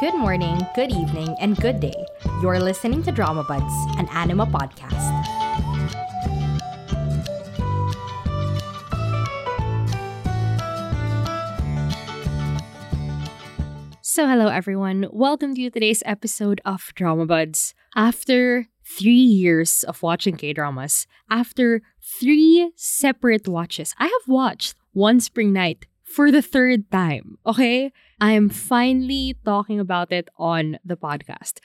Good morning, good evening, and good day. You're listening to Drama Buds, an anima podcast. So, hello everyone. Welcome to today's episode of Drama Buds. After three years of watching K dramas, after three separate watches, I have watched One Spring Night for the third time. Okay? I am finally talking about it on the podcast.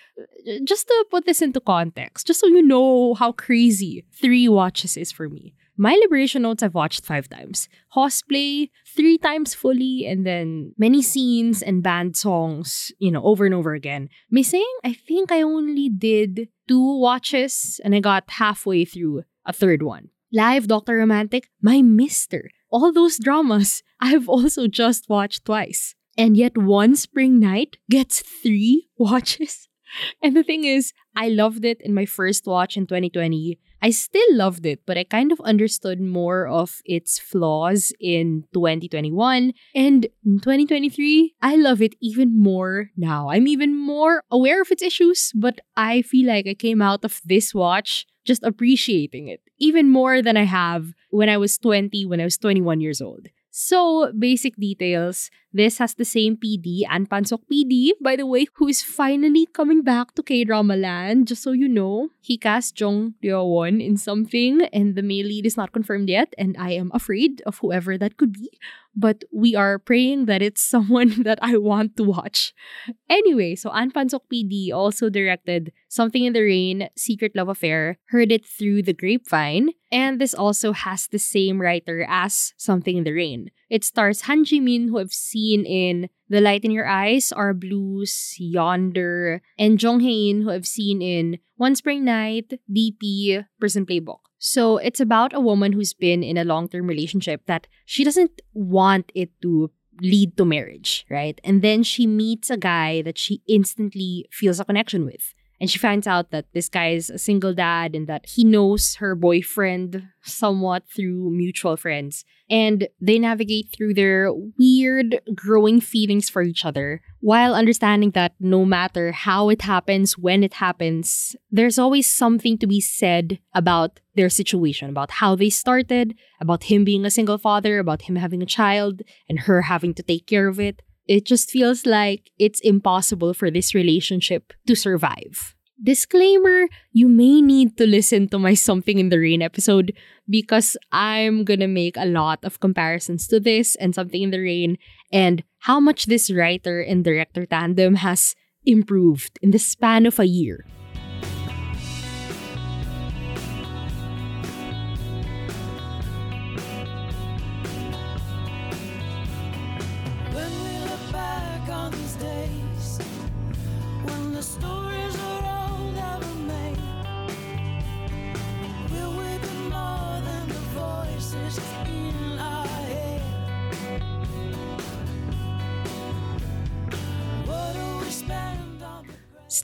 Just to put this into context, just so you know how crazy three watches is for me. My Liberation Notes I've watched five times. Cosplay, three times fully, and then many scenes and band songs, you know, over and over again. Missing, I think I only did two watches and I got halfway through a third one. Live Dr. Romantic, my mister. All those dramas I've also just watched twice. And yet one spring night gets three watches. And the thing is, I loved it in my first watch in 2020. I still loved it, but I kind of understood more of its flaws in 2021. And in 2023, I love it even more now. I'm even more aware of its issues, but I feel like I came out of this watch just appreciating it even more than I have when I was 20, when I was 21 years old. So, basic details. This has the same PD, An Pansok PD, by the way, who is finally coming back to K-Drama Land, just so you know. He cast Jung Ryeo-won in something, and the male lead is not confirmed yet, and I am afraid of whoever that could be. But we are praying that it's someone that I want to watch. Anyway, so An Pansok PD also directed Something in the Rain, Secret Love Affair, heard it through the grapevine, and this also has the same writer as Something in the Rain. It stars Han Ji-min, who I've seen in The Light in Your Eyes, Our Blues, Yonder, and Jung Hae-in, who I've seen in One Spring Night, DP, Prison Playbook. So it's about a woman who's been in a long-term relationship that she doesn't want it to lead to marriage, right? And then she meets a guy that she instantly feels a connection with. And she finds out that this guy is a single dad and that he knows her boyfriend somewhat through mutual friends. And they navigate through their weird growing feelings for each other while understanding that no matter how it happens, when it happens, there's always something to be said about their situation, about how they started, about him being a single father, about him having a child, and her having to take care of it it just feels like it's impossible for this relationship to survive. Disclaimer, you may need to listen to my Something in the Rain episode because I'm gonna make a lot of comparisons to this and Something in the Rain and how much this writer and director tandem has improved in the span of a year.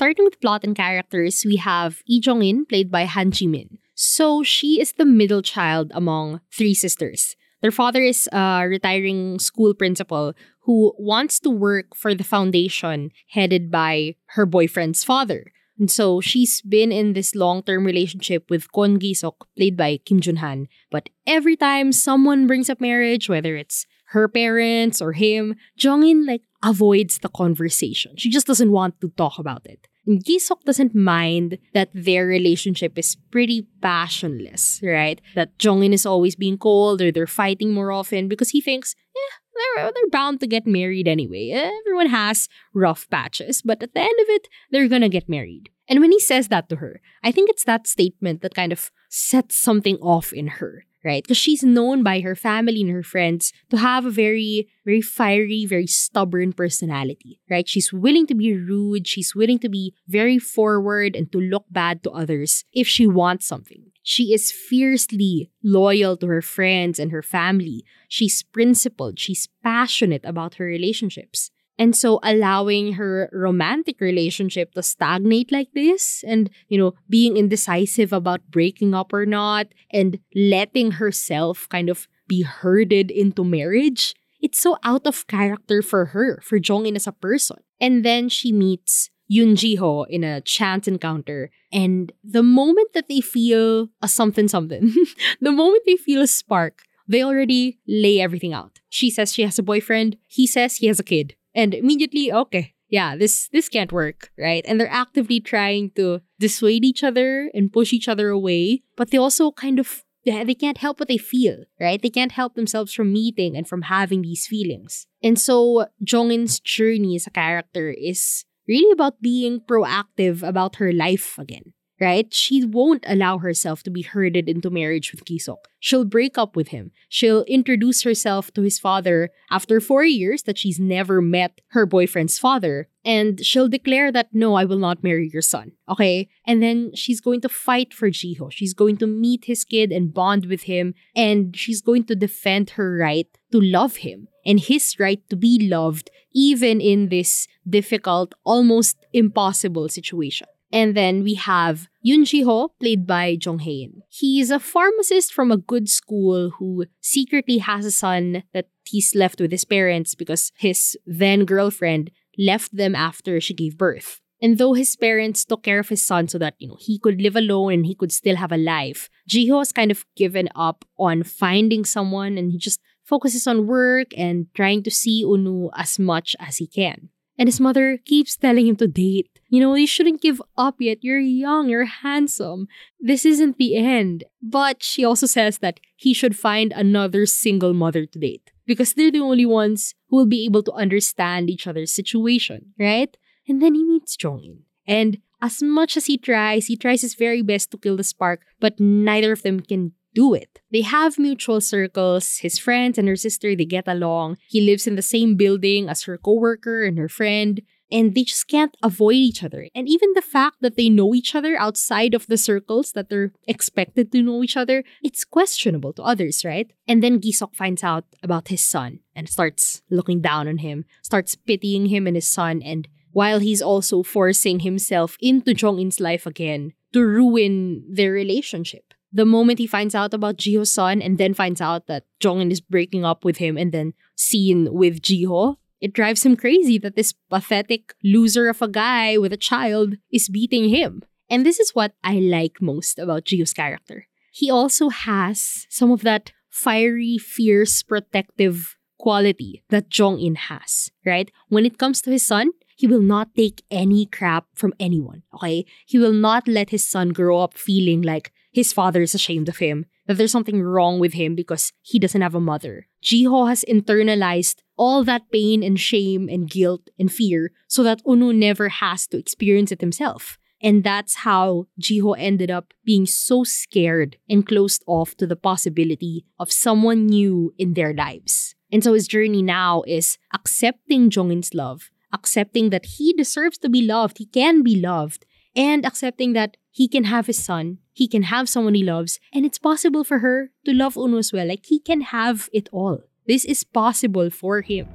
Starting with plot and characters, we have Lee Jong-in, played by Han Ji-min. So she is the middle child among three sisters. Their father is a retiring school principal who wants to work for the foundation headed by her boyfriend's father. And so she's been in this long-term relationship with Kwon Gi-sok, played by Kim Jun-han. But every time someone brings up marriage, whether it's her parents or him, Jong-in like avoids the conversation. She just doesn't want to talk about it. Gi-sok doesn't mind that their relationship is pretty passionless, right? That Jong-in is always being cold or they're fighting more often because he thinks, yeah, they're, they're bound to get married anyway. Everyone has rough patches, but at the end of it, they're gonna get married. And when he says that to her, I think it's that statement that kind of sets something off in her, right? Because she's known by her family and her friends to have a very, very fiery, very stubborn personality, right? She's willing to be rude, she's willing to be very forward and to look bad to others if she wants something. She is fiercely loyal to her friends and her family. She's principled, she's passionate about her relationships. And so allowing her romantic relationship to stagnate like this and, you know, being indecisive about breaking up or not and letting herself kind of be herded into marriage it's so out of character for her, for Jongin as a person. And then she meets Yoon Ji-ho in a chance encounter. And the moment that they feel a something something, the moment they feel a spark, they already lay everything out. She says she has a boyfriend, he says he has a kid. And immediately, okay, yeah, this this can't work, right? And they're actively trying to dissuade each other and push each other away, but they also kind of they can't help what they feel, right? They can't help themselves from meeting and from having these feelings. And so Jongin's journey as a character is really about being proactive about her life again right? She won't allow herself to be herded into marriage with Kisok. She'll break up with him. She'll introduce herself to his father after four years that she's never met her boyfriend's father. And she'll declare that, no, I will not marry your son. Okay? And then she's going to fight for Jiho. She's going to meet his kid and bond with him. And she's going to defend her right to love him and his right to be loved, even in this difficult, almost impossible situation. And then we have Yoon Ji-ho, played by Jung Hae-in. He's a pharmacist from a good school who secretly has a son that he's left with his parents because his then girlfriend left them after she gave birth. And though his parents took care of his son so that, you know, he could live alone and he could still have a life, Jiho has kind of given up on finding someone and he just focuses on work and trying to see Unu as much as he can. And his mother keeps telling him to date. You know, you shouldn't give up yet. You're young, you're handsome. This isn't the end. But she also says that he should find another single mother to date because they're the only ones who will be able to understand each other's situation, right? And then he meets Jongin. And as much as he tries, he tries his very best to kill the spark, but neither of them can do it. They have mutual circles. His friends and her sister, they get along. He lives in the same building as her coworker and her friend. And they just can't avoid each other. And even the fact that they know each other outside of the circles that they're expected to know each other, it's questionable to others, right? And then Gisok finds out about his son and starts looking down on him, starts pitying him and his son, and while he's also forcing himself into Jong-in's life again to ruin their relationship the moment he finds out about Jiho's son and then finds out that Jongin is breaking up with him and then seen with Jiho, it drives him crazy that this pathetic loser of a guy with a child is beating him. And this is what I like most about Jiho's character. He also has some of that fiery, fierce, protective quality that Jong-in has, right? When it comes to his son, he will not take any crap from anyone, okay? He will not let his son grow up feeling like his father is ashamed of him, that there's something wrong with him because he doesn't have a mother. Jiho has internalized all that pain and shame and guilt and fear so that Unu never has to experience it himself. And that's how Jiho ended up being so scared and closed off to the possibility of someone new in their lives. And so his journey now is accepting Jongin's love, accepting that he deserves to be loved, he can be loved, and accepting that he can have his son, he can have someone he loves, and it's possible for her to love Unu as well. Like he can have it all. This is possible for him.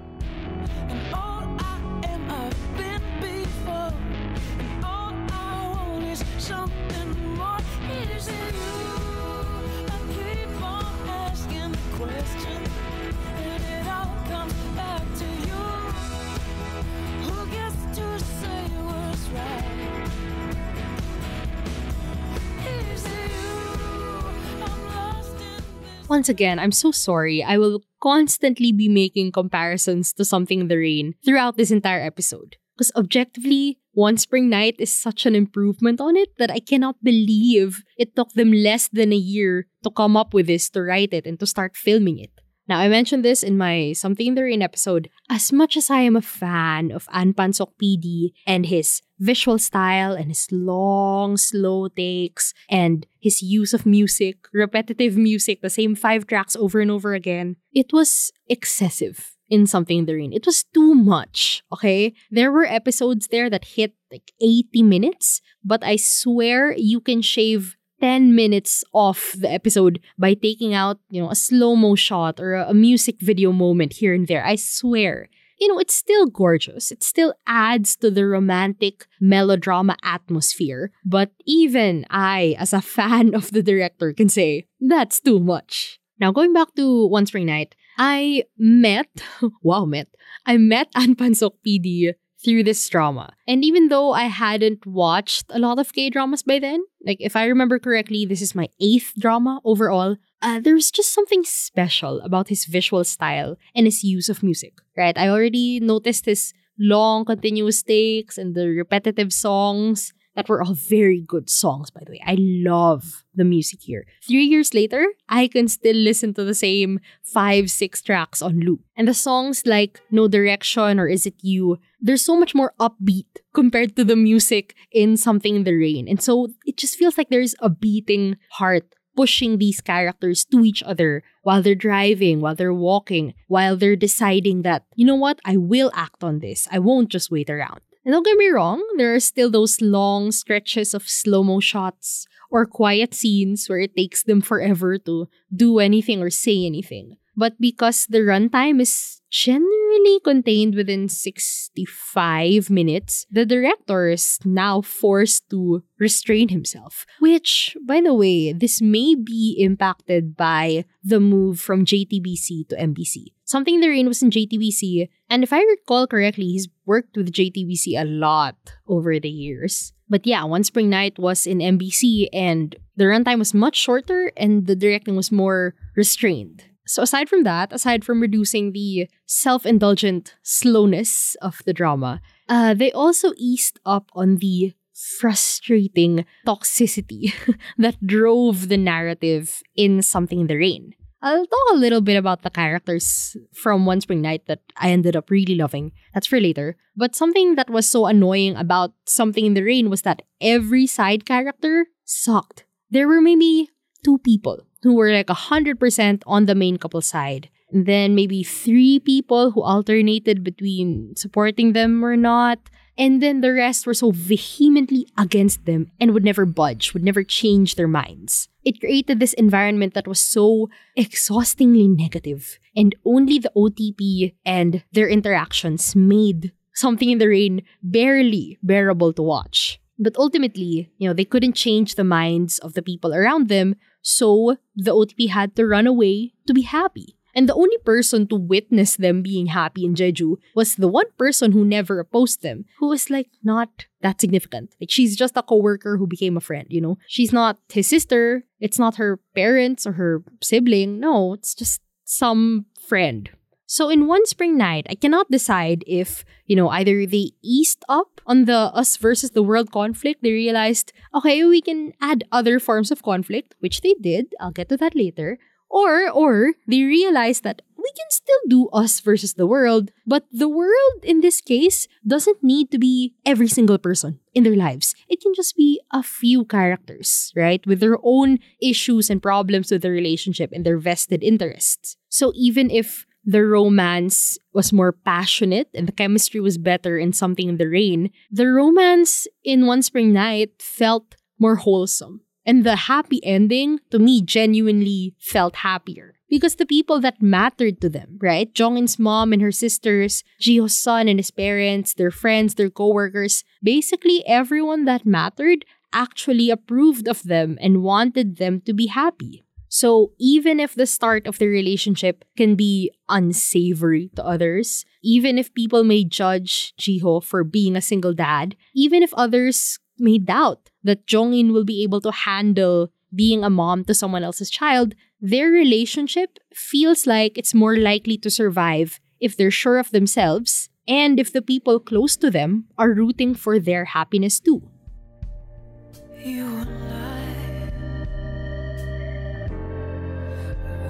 Once again, I'm so sorry. I will constantly be making comparisons to Something in the Rain throughout this entire episode. Because objectively, One Spring Night is such an improvement on it that I cannot believe it took them less than a year to come up with this, to write it, and to start filming it. Now, I mentioned this in my Something in the Rain episode. As much as I am a fan of An Pansok PD and his visual style and his long, slow takes and his use of music, repetitive music, the same five tracks over and over again, it was excessive in Something in the Rain. It was too much, okay? There were episodes there that hit like 80 minutes, but I swear you can shave 10 minutes off the episode by taking out, you know, a slow-mo shot or a, music video moment here and there. I swear. You know, it's still gorgeous. It still adds to the romantic melodrama atmosphere. But even I, as a fan of the director, can say, that's too much. Now, going back to One Spring Night, I met, wow, met, I met An Pansok PD through this drama. And even though I hadn't watched a lot of K dramas by then, like if I remember correctly, this is my eighth drama overall. Uh, there's just something special about his visual style and his use of music, right? I already noticed his long, continuous takes and the repetitive songs that were all very good songs, by the way. I love the music here. Three years later, I can still listen to the same five, six tracks on loop. And the songs like No Direction or Is It You, they're so much more upbeat compared to the music in Something in the Rain. And so it just feels like there's a beating heart pushing these characters to each other while they're driving, while they're walking, while they're deciding that, you know what, I will act on this. I won't just wait around. And don't get me wrong, there are still those long stretches of slow mo shots or quiet scenes where it takes them forever to do anything or say anything. But because the runtime is generally contained within 65 minutes, the director is now forced to restrain himself. Which, by the way, this may be impacted by the move from JTBC to MBC. Something in the Rain was in JTBC, and if I recall correctly, he's worked with JTBC a lot over the years. But yeah, One Spring Night was in MBC, and the runtime was much shorter, and the directing was more restrained. So aside from that, aside from reducing the self-indulgent slowness of the drama, uh, they also eased up on the frustrating toxicity that drove the narrative in Something in the Rain. I'll talk a little bit about the characters from One Spring Night that I ended up really loving. That's for later. But something that was so annoying about Something in the Rain was that every side character sucked. There were maybe two people who were like 100% on the main couple side. And then maybe three people who alternated between supporting them or not. And then the rest were so vehemently against them and would never budge, would never change their minds. It created this environment that was so exhaustingly negative, and only the OTP and their interactions made something in the rain barely bearable to watch. But ultimately, you know, they couldn't change the minds of the people around them, so the OTP had to run away to be happy. And the only person to witness them being happy in Jeju was the one person who never opposed them, who was like not that significant. Like she's just a coworker who became a friend, you know? She's not his sister, it's not her parents or her sibling. No, it's just some friend. So in one spring night, I cannot decide if, you know, either they eased up on the us versus the world conflict, they realized, okay, we can add other forms of conflict, which they did. I'll get to that later. Or or they realized that we can still do us versus the world, but the world in this case doesn't need to be every single person in their lives. It can just be a few characters, right? With their own issues and problems with their relationship and their vested interests. So even if the romance was more passionate and the chemistry was better in Something in the Rain, the romance in One Spring Night felt more wholesome. And the happy ending, to me, genuinely felt happier. Because the people that mattered to them, right? Jongin's mom and her sisters, Jiho's son and his parents, their friends, their coworkers, basically everyone that mattered actually approved of them and wanted them to be happy. So even if the start of the relationship can be unsavory to others, even if people may judge Jiho for being a single dad, even if others may doubt that Jongin will be able to handle being a mom to someone else's child, their relationship feels like it's more likely to survive if they're sure of themselves and if the people close to them are rooting for their happiness too.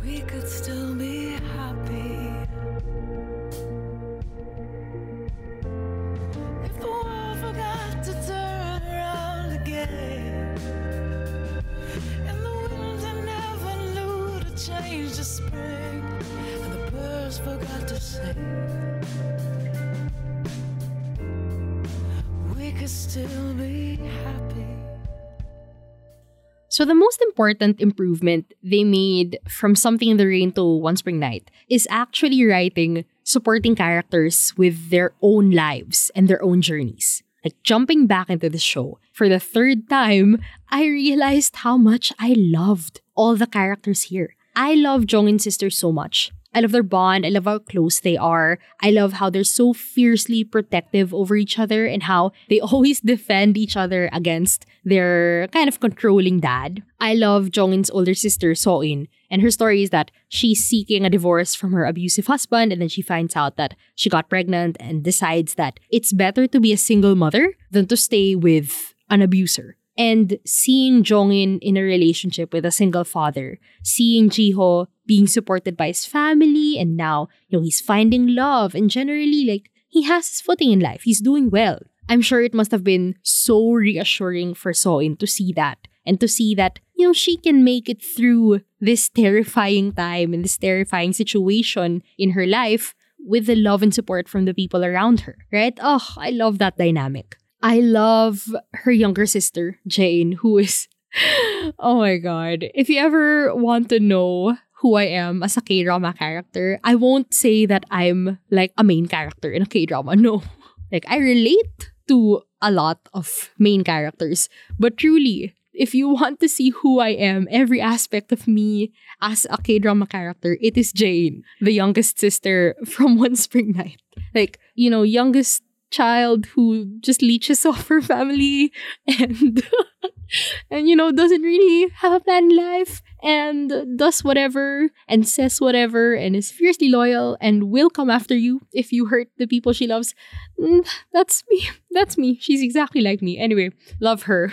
We could still be happy. If the world forgot to turn around again, and the winter never knew to change the spring, and the birds forgot to sing, we could still be happy. So the most important improvement they made from Something in the Rain to One Spring Night is actually writing supporting characters with their own lives and their own journeys. Like jumping back into the show for the third time, I realized how much I loved all the characters here. I love Jongin's sister so much. I love their bond. I love how close they are. I love how they're so fiercely protective over each other and how they always defend each other against their kind of controlling dad. I love Jongin's older sister, Soin, and her story is that she's seeking a divorce from her abusive husband and then she finds out that she got pregnant and decides that it's better to be a single mother than to stay with an abuser. And seeing Jongin in a relationship with a single father, seeing Jiho being supported by his family, and now, you know, he's finding love and generally, like, he has his footing in life. He's doing well. I'm sure it must have been so reassuring for Soin to see that and to see that, you know, she can make it through this terrifying time and this terrifying situation in her life with the love and support from the people around her, right? Oh, I love that dynamic. I love her younger sister, Jae-in, who is, oh my god. If you ever want to know who I am as a K drama character, I won't say that I'm like a main character in a K drama. No. Like, I relate to a lot of main characters, but truly, if you want to see who I am, every aspect of me as a K drama character, it is Jae-in, the youngest sister from One Spring Night. Like, you know, youngest child who just leeches off her family and and you know doesn't really have a plan in life and does whatever and says whatever and is fiercely loyal and will come after you if you hurt the people she loves. Mm, that's me. That's me. She's exactly like me. Anyway love her.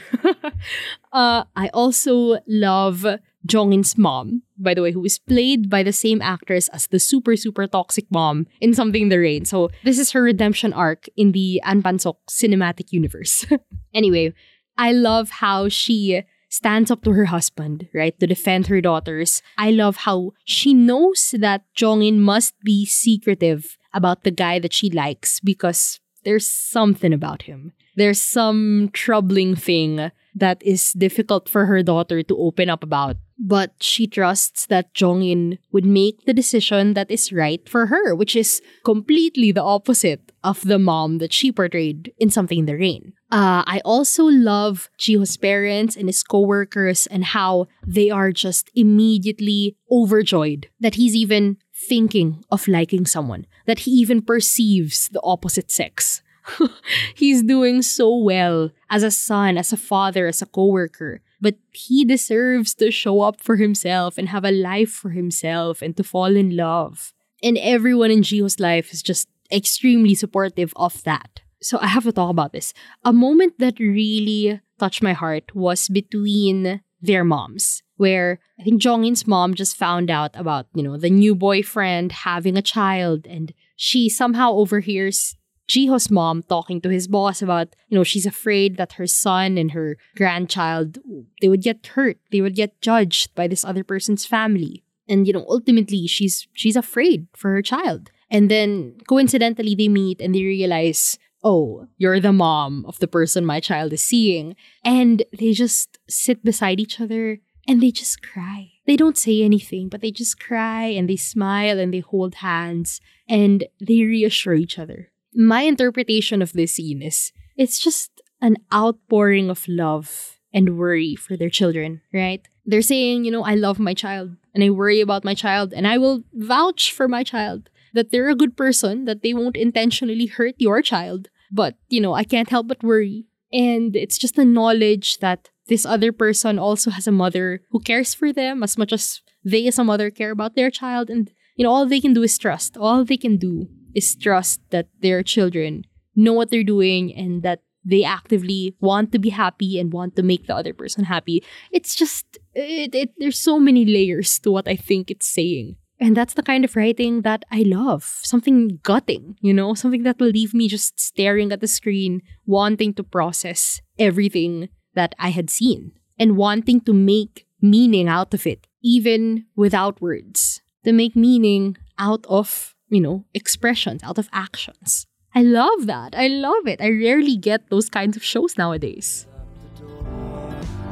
Uh i also love Jongin's mom, by the way, who is played by the same actress as the super, super toxic mom in Something in the Rain. So this is her redemption arc in the An Pansok cinematic universe. anyway, I love how she stands up to her husband, right, to defend her daughters. I love how she knows that Jongin must be secretive about the guy that she likes because there's something about him. There's some troubling thing that is difficult for her daughter to open up about. But she trusts that Jongin would make the decision that is right for her, which is completely the opposite of the mom that she portrayed in Something in the Rain. Uh, I also love Jiho's parents and his coworkers and how they are just immediately overjoyed that he's even thinking of liking someone, that he even perceives the opposite sex. He's doing so well as a son, as a father, as a coworker. But he deserves to show up for himself and have a life for himself and to fall in love. And everyone in Jiho's life is just extremely supportive of that. So I have to talk about this. A moment that really touched my heart was between their moms, where I think Jongin's mom just found out about, you know, the new boyfriend having a child and she somehow overhears Jiho's mom talking to his boss about, you know, she's afraid that her son and her grandchild, they would get hurt. They would get judged by this other person's family. And, you know, ultimately she's she's afraid for her child. And then coincidentally they meet and they realize, oh, you're the mom of the person my child is seeing. And they just sit beside each other and they just cry. They don't say anything, but they just cry and they smile and they hold hands and they reassure each other my interpretation of this scene is it's just an outpouring of love and worry for their children, right? They're saying, you know, I love my child and I worry about my child and I will vouch for my child that they're a good person, that they won't intentionally hurt your child. But, you know, I can't help but worry. And it's just a knowledge that this other person also has a mother who cares for them as much as they as a mother care about their child. And, you know, all they can do is trust. All they can do is trust that their children know what they're doing and that they actively want to be happy and want to make the other person happy. It's just, it, it, there's so many layers to what I think it's saying. And that's the kind of writing that I love. Something gutting, you know, something that will leave me just staring at the screen, wanting to process everything that I had seen and wanting to make meaning out of it, even without words. To make meaning out of you know, expressions, out of actions. I love that. I love it. I rarely get those kinds of shows nowadays.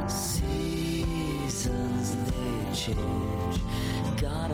Seasons they change, gone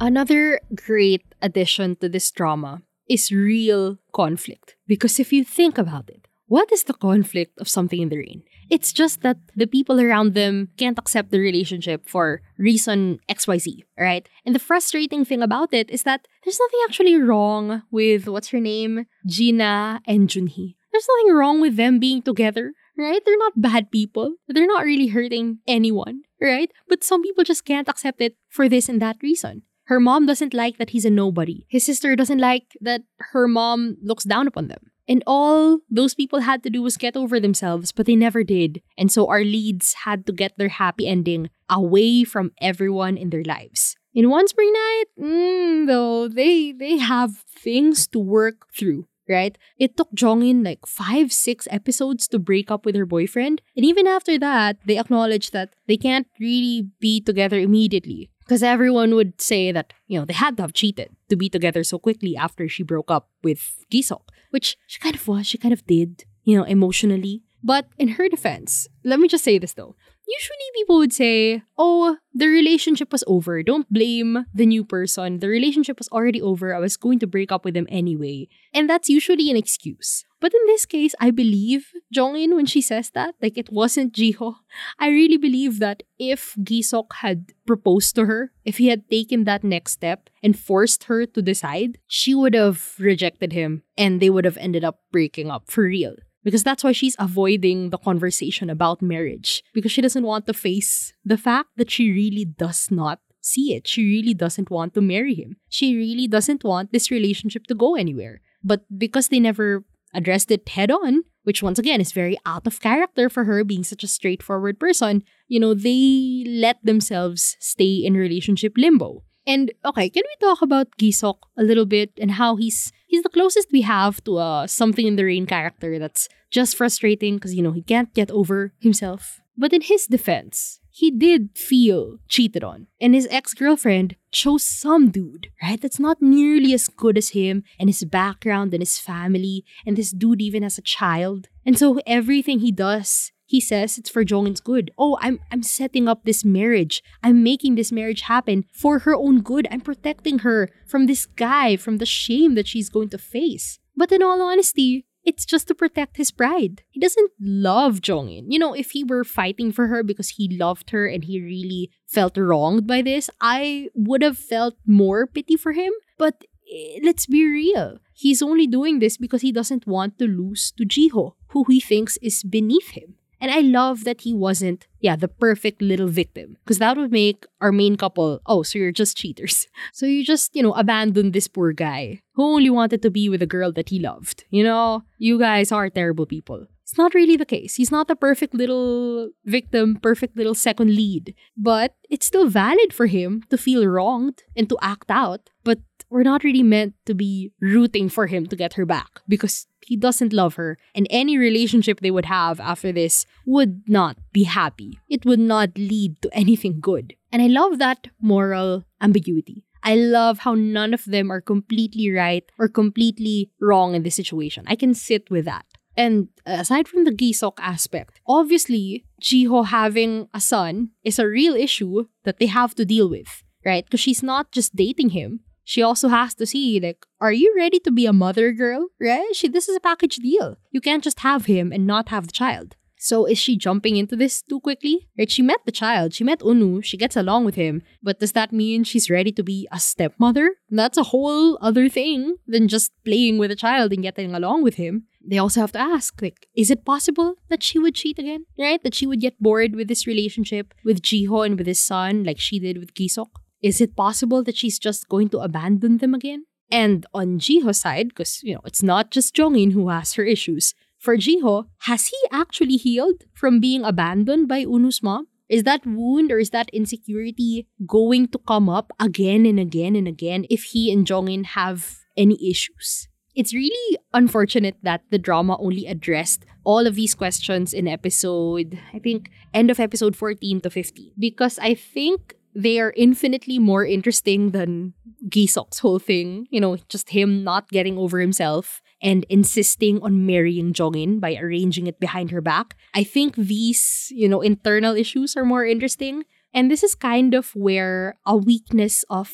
Another great addition to this drama is real conflict. Because if you think about it, what is the conflict of something in the rain? It's just that the people around them can't accept the relationship for reason XYZ, right? And the frustrating thing about it is that there's nothing actually wrong with what's her name? Jin-ah and Junhee. There's nothing wrong with them being together, right? They're not bad people. They're not really hurting anyone, right? But some people just can't accept it for this and that reason. Her mom doesn't like that he's a nobody. His sister doesn't like that her mom looks down upon them. And all those people had to do was get over themselves, but they never did. And so our leads had to get their happy ending away from everyone in their lives. In One Spring Night, mm, though, they they have things to work through, right? It took Jongin like five, six episodes to break up with her boyfriend. And even after that, they acknowledge that they can't really be together immediately. Because everyone would say that, you know, they had to have cheated to be together so quickly after she broke up with Gisok, which she kind of was, she kind of did, you know, emotionally. But in her defense, let me just say this though. Usually people would say, oh, the relationship was over. Don't blame the new person. The relationship was already over. I was going to break up with him anyway. And that's usually an excuse. But in this case, I believe Jongin when she says that, like it wasn't Jiho. I really believe that if Gisok had proposed to her, if he had taken that next step and forced her to decide, she would have rejected him and they would have ended up breaking up for real. Because that's why she's avoiding the conversation about marriage. Because she doesn't want to face the fact that she really does not see it. She really doesn't want to marry him. She really doesn't want this relationship to go anywhere. But because they never addressed it head on, which once again is very out of character for her being such a straightforward person, you know, they let themselves stay in relationship limbo. And okay, can we talk about Gisok a little bit and how he's he's the closest we have to a something in the rain character that's just frustrating because you know he can't get over himself. But in his defense, he did feel cheated on. And his ex-girlfriend chose some dude, right? That's not nearly as good as him and his background and his family. And this dude even has a child. And so everything he does he says it's for Jongin's good. Oh, I'm I'm setting up this marriage. I'm making this marriage happen for her own good. I'm protecting her from this guy, from the shame that she's going to face. But in all honesty, it's just to protect his pride. He doesn't love Jongin. You know, if he were fighting for her because he loved her and he really felt wronged by this, I would have felt more pity for him. But eh, let's be real. He's only doing this because he doesn't want to lose to Jiho, who he thinks is beneath him. And I love that he wasn't, yeah, the perfect little victim. Because that would make our main couple, oh, so you're just cheaters. So you just, you know, abandoned this poor guy who only wanted to be with a girl that he loved. You know, you guys are terrible people. It's not really the case. He's not the perfect little victim, perfect little second lead. But it's still valid for him to feel wronged and to act out. But we're not really meant to be rooting for him to get her back because he doesn't love her, and any relationship they would have after this would not be happy. It would not lead to anything good. And I love that moral ambiguity. I love how none of them are completely right or completely wrong in this situation. I can sit with that. And aside from the Gisok aspect, obviously, Jiho having a son is a real issue that they have to deal with, right? Because she's not just dating him, she also has to see like are you ready to be a mother girl right? She this is a package deal. You can't just have him and not have the child. So is she jumping into this too quickly? Right she met the child. She met unu. She gets along with him. But does that mean she's ready to be a stepmother? That's a whole other thing than just playing with a child and getting along with him. They also have to ask like is it possible that she would cheat again right? That she would get bored with this relationship with jiho and with his son like she did with kisok is it possible that she's just going to abandon them again? And on Jiho's side, because you know it's not just Jongin who has her issues. For Jiho, has he actually healed from being abandoned by Unu's mom? Is that wound or is that insecurity going to come up again and again and again if he and Jongin have any issues? It's really unfortunate that the drama only addressed all of these questions in episode, I think, end of episode 14 to 15. Because I think they are infinitely more interesting than Gisok's whole thing. You know, just him not getting over himself and insisting on marrying Jongin by arranging it behind her back. I think these, you know, internal issues are more interesting. And this is kind of where a weakness of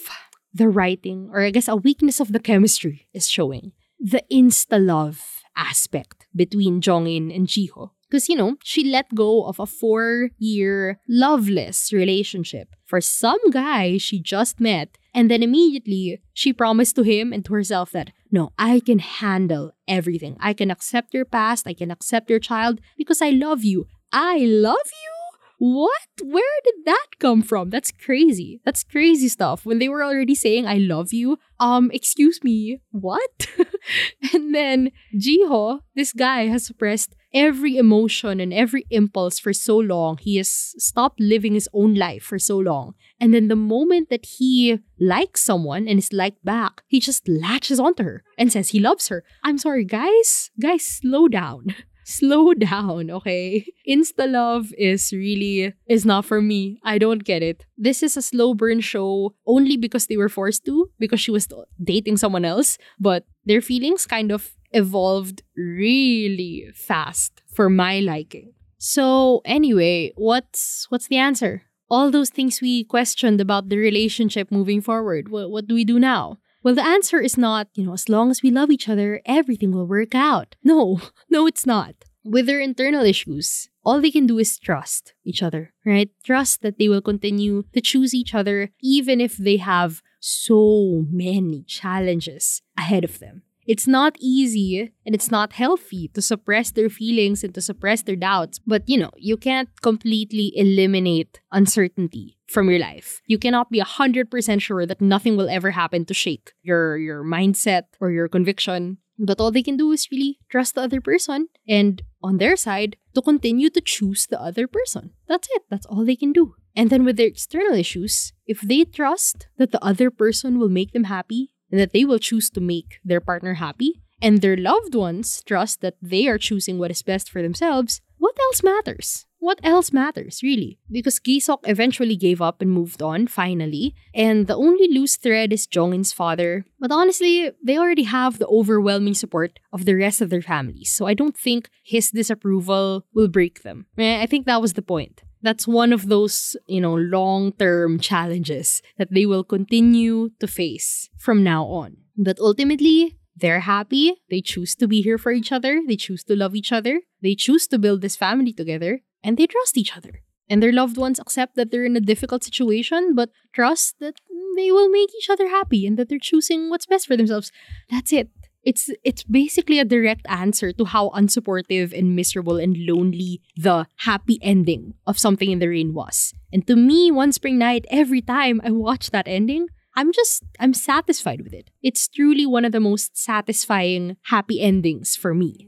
the writing, or I guess a weakness of the chemistry, is showing. The insta love aspect between Jongin and Jiho. Because, you know, she let go of a four year loveless relationship for some guy she just met. And then immediately she promised to him and to herself that, no, I can handle everything. I can accept your past. I can accept your child because I love you. I love you? What? Where did that come from? That's crazy. That's crazy stuff. When they were already saying I love you, um, excuse me, what? and then Jiho, this guy has suppressed every emotion and every impulse for so long. He has stopped living his own life for so long. And then the moment that he likes someone and is liked back, he just latches onto her and says he loves her. I'm sorry, guys. Guys, slow down. Slow down, okay? Insta love is really is not for me. I don't get it. This is a slow burn show only because they were forced to because she was dating someone else, but their feelings kind of evolved really fast for my liking. So anyway, what's what's the answer? All those things we questioned about the relationship moving forward. What, what do we do now? Well, the answer is not, you know, as long as we love each other, everything will work out. No, no, it's not. With their internal issues, all they can do is trust each other, right? Trust that they will continue to choose each other even if they have so many challenges ahead of them. It's not easy and it's not healthy to suppress their feelings and to suppress their doubts. But you know, you can't completely eliminate uncertainty from your life. You cannot be 100% sure that nothing will ever happen to shake your your mindset or your conviction. But all they can do is really trust the other person and on their side to continue to choose the other person. That's it. That's all they can do. And then with their external issues, if they trust that the other person will make them happy that they will choose to make their partner happy, and their loved ones trust that they are choosing what is best for themselves, what else matters? What else matters, really? Because Gisok eventually gave up and moved on, finally, and the only loose thread is Jongin's father. But honestly, they already have the overwhelming support of the rest of their families, so I don't think his disapproval will break them. Eh, I think that was the point. That's one of those, you know, long term challenges that they will continue to face from now on. But ultimately, they're happy. They choose to be here for each other. They choose to love each other. They choose to build this family together. And they trust each other. And their loved ones accept that they're in a difficult situation, but trust that they will make each other happy and that they're choosing what's best for themselves. That's it. It's it's basically a direct answer to how unsupportive and miserable and lonely the happy ending of something in the rain was. And to me, one spring night, every time I watch that ending, I'm just I'm satisfied with it. It's truly one of the most satisfying happy endings for me.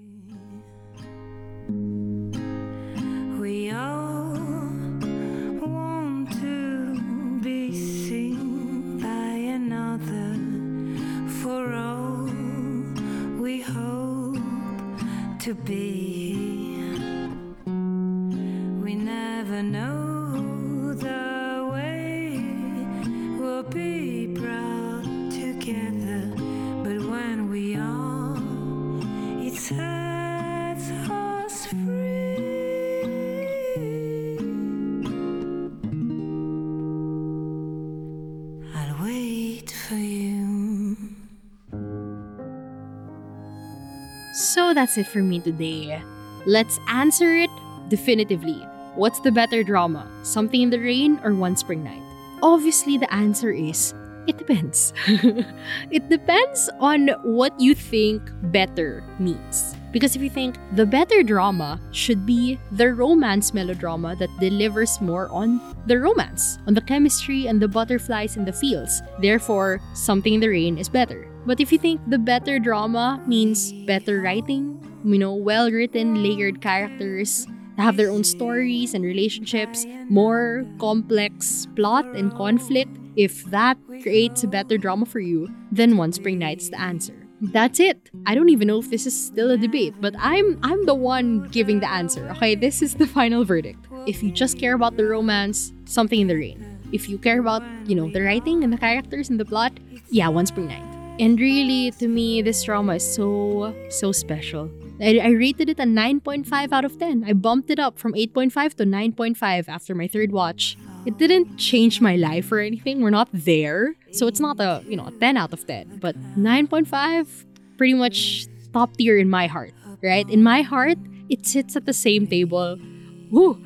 To be. That's it for me today. Let's answer it definitively. What's the better drama? Something in the Rain or One Spring Night? Obviously, the answer is it depends. it depends on what you think better means. Because if you think the better drama should be the romance melodrama that delivers more on the romance, on the chemistry and the butterflies in the fields, therefore, Something in the Rain is better. But if you think the better drama means better writing, you know, well written, layered characters, that have their own stories and relationships, more complex plot and conflict, if that creates a better drama for you, then One Spring Night's the answer. That's it. I don't even know if this is still a debate, but I'm I'm the one giving the answer. Okay, this is the final verdict. If you just care about the romance, something in the rain. If you care about, you know, the writing and the characters and the plot, yeah, One Spring Night. And really, to me, this drama is so, so special. I, I rated it a 9.5 out of 10. I bumped it up from 8.5 to 9.5 after my third watch. It didn't change my life or anything. We're not there. So it's not a, you know, a 10 out of 10. But 9.5, pretty much top tier in my heart, right? In my heart, it sits at the same table. Woo!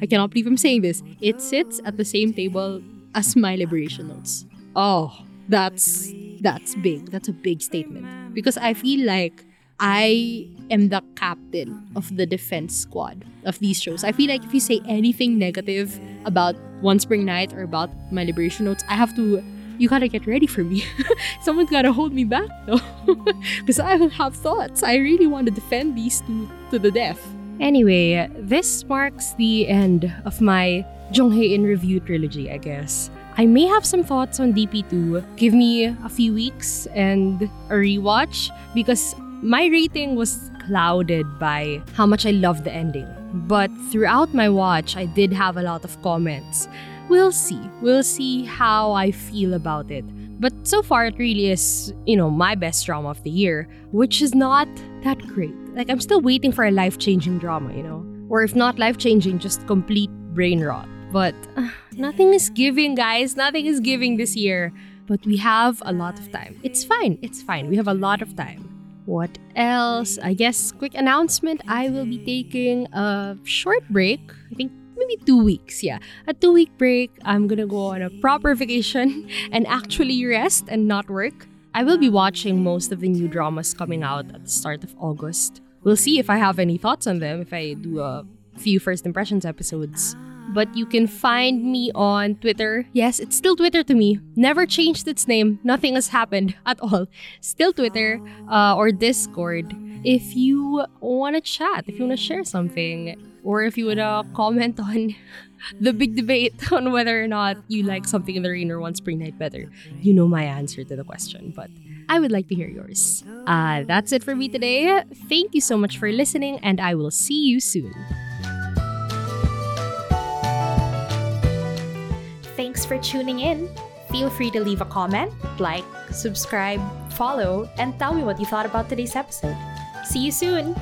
I cannot believe I'm saying this. It sits at the same table as my liberation notes. Oh, that's that's big. That's a big statement. Because I feel like I am the captain of the defense squad of these shows. I feel like if you say anything negative about One Spring Night or about my liberation notes, I have to you gotta get ready for me. Someone's gotta hold me back though. Because I have thoughts. I really want to defend these two to the death. Anyway, this marks the end of my Jung Hae-in Review trilogy, I guess. I may have some thoughts on DP2. Give me a few weeks and a rewatch because my rating was clouded by how much I loved the ending. But throughout my watch, I did have a lot of comments. We'll see. We'll see how I feel about it. But so far, it really is, you know, my best drama of the year, which is not that great. Like, I'm still waiting for a life changing drama, you know? Or if not life changing, just complete brain rot. But uh, nothing is giving, guys. Nothing is giving this year. But we have a lot of time. It's fine. It's fine. We have a lot of time. What else? I guess, quick announcement I will be taking a short break. I think maybe two weeks. Yeah. A two week break. I'm gonna go on a proper vacation and actually rest and not work. I will be watching most of the new dramas coming out at the start of August. We'll see if I have any thoughts on them if I do a few first impressions episodes. But you can find me on Twitter. Yes, it's still Twitter to me. Never changed its name. Nothing has happened at all. Still Twitter uh, or Discord. If you want to chat, if you want to share something, or if you want to comment on the big debate on whether or not you like something in the rain or one spring night better, you know my answer to the question. But I would like to hear yours. Uh, that's it for me today. Thank you so much for listening, and I will see you soon. Thanks for tuning in. Feel free to leave a comment, like, subscribe, follow, and tell me what you thought about today's episode. See you soon!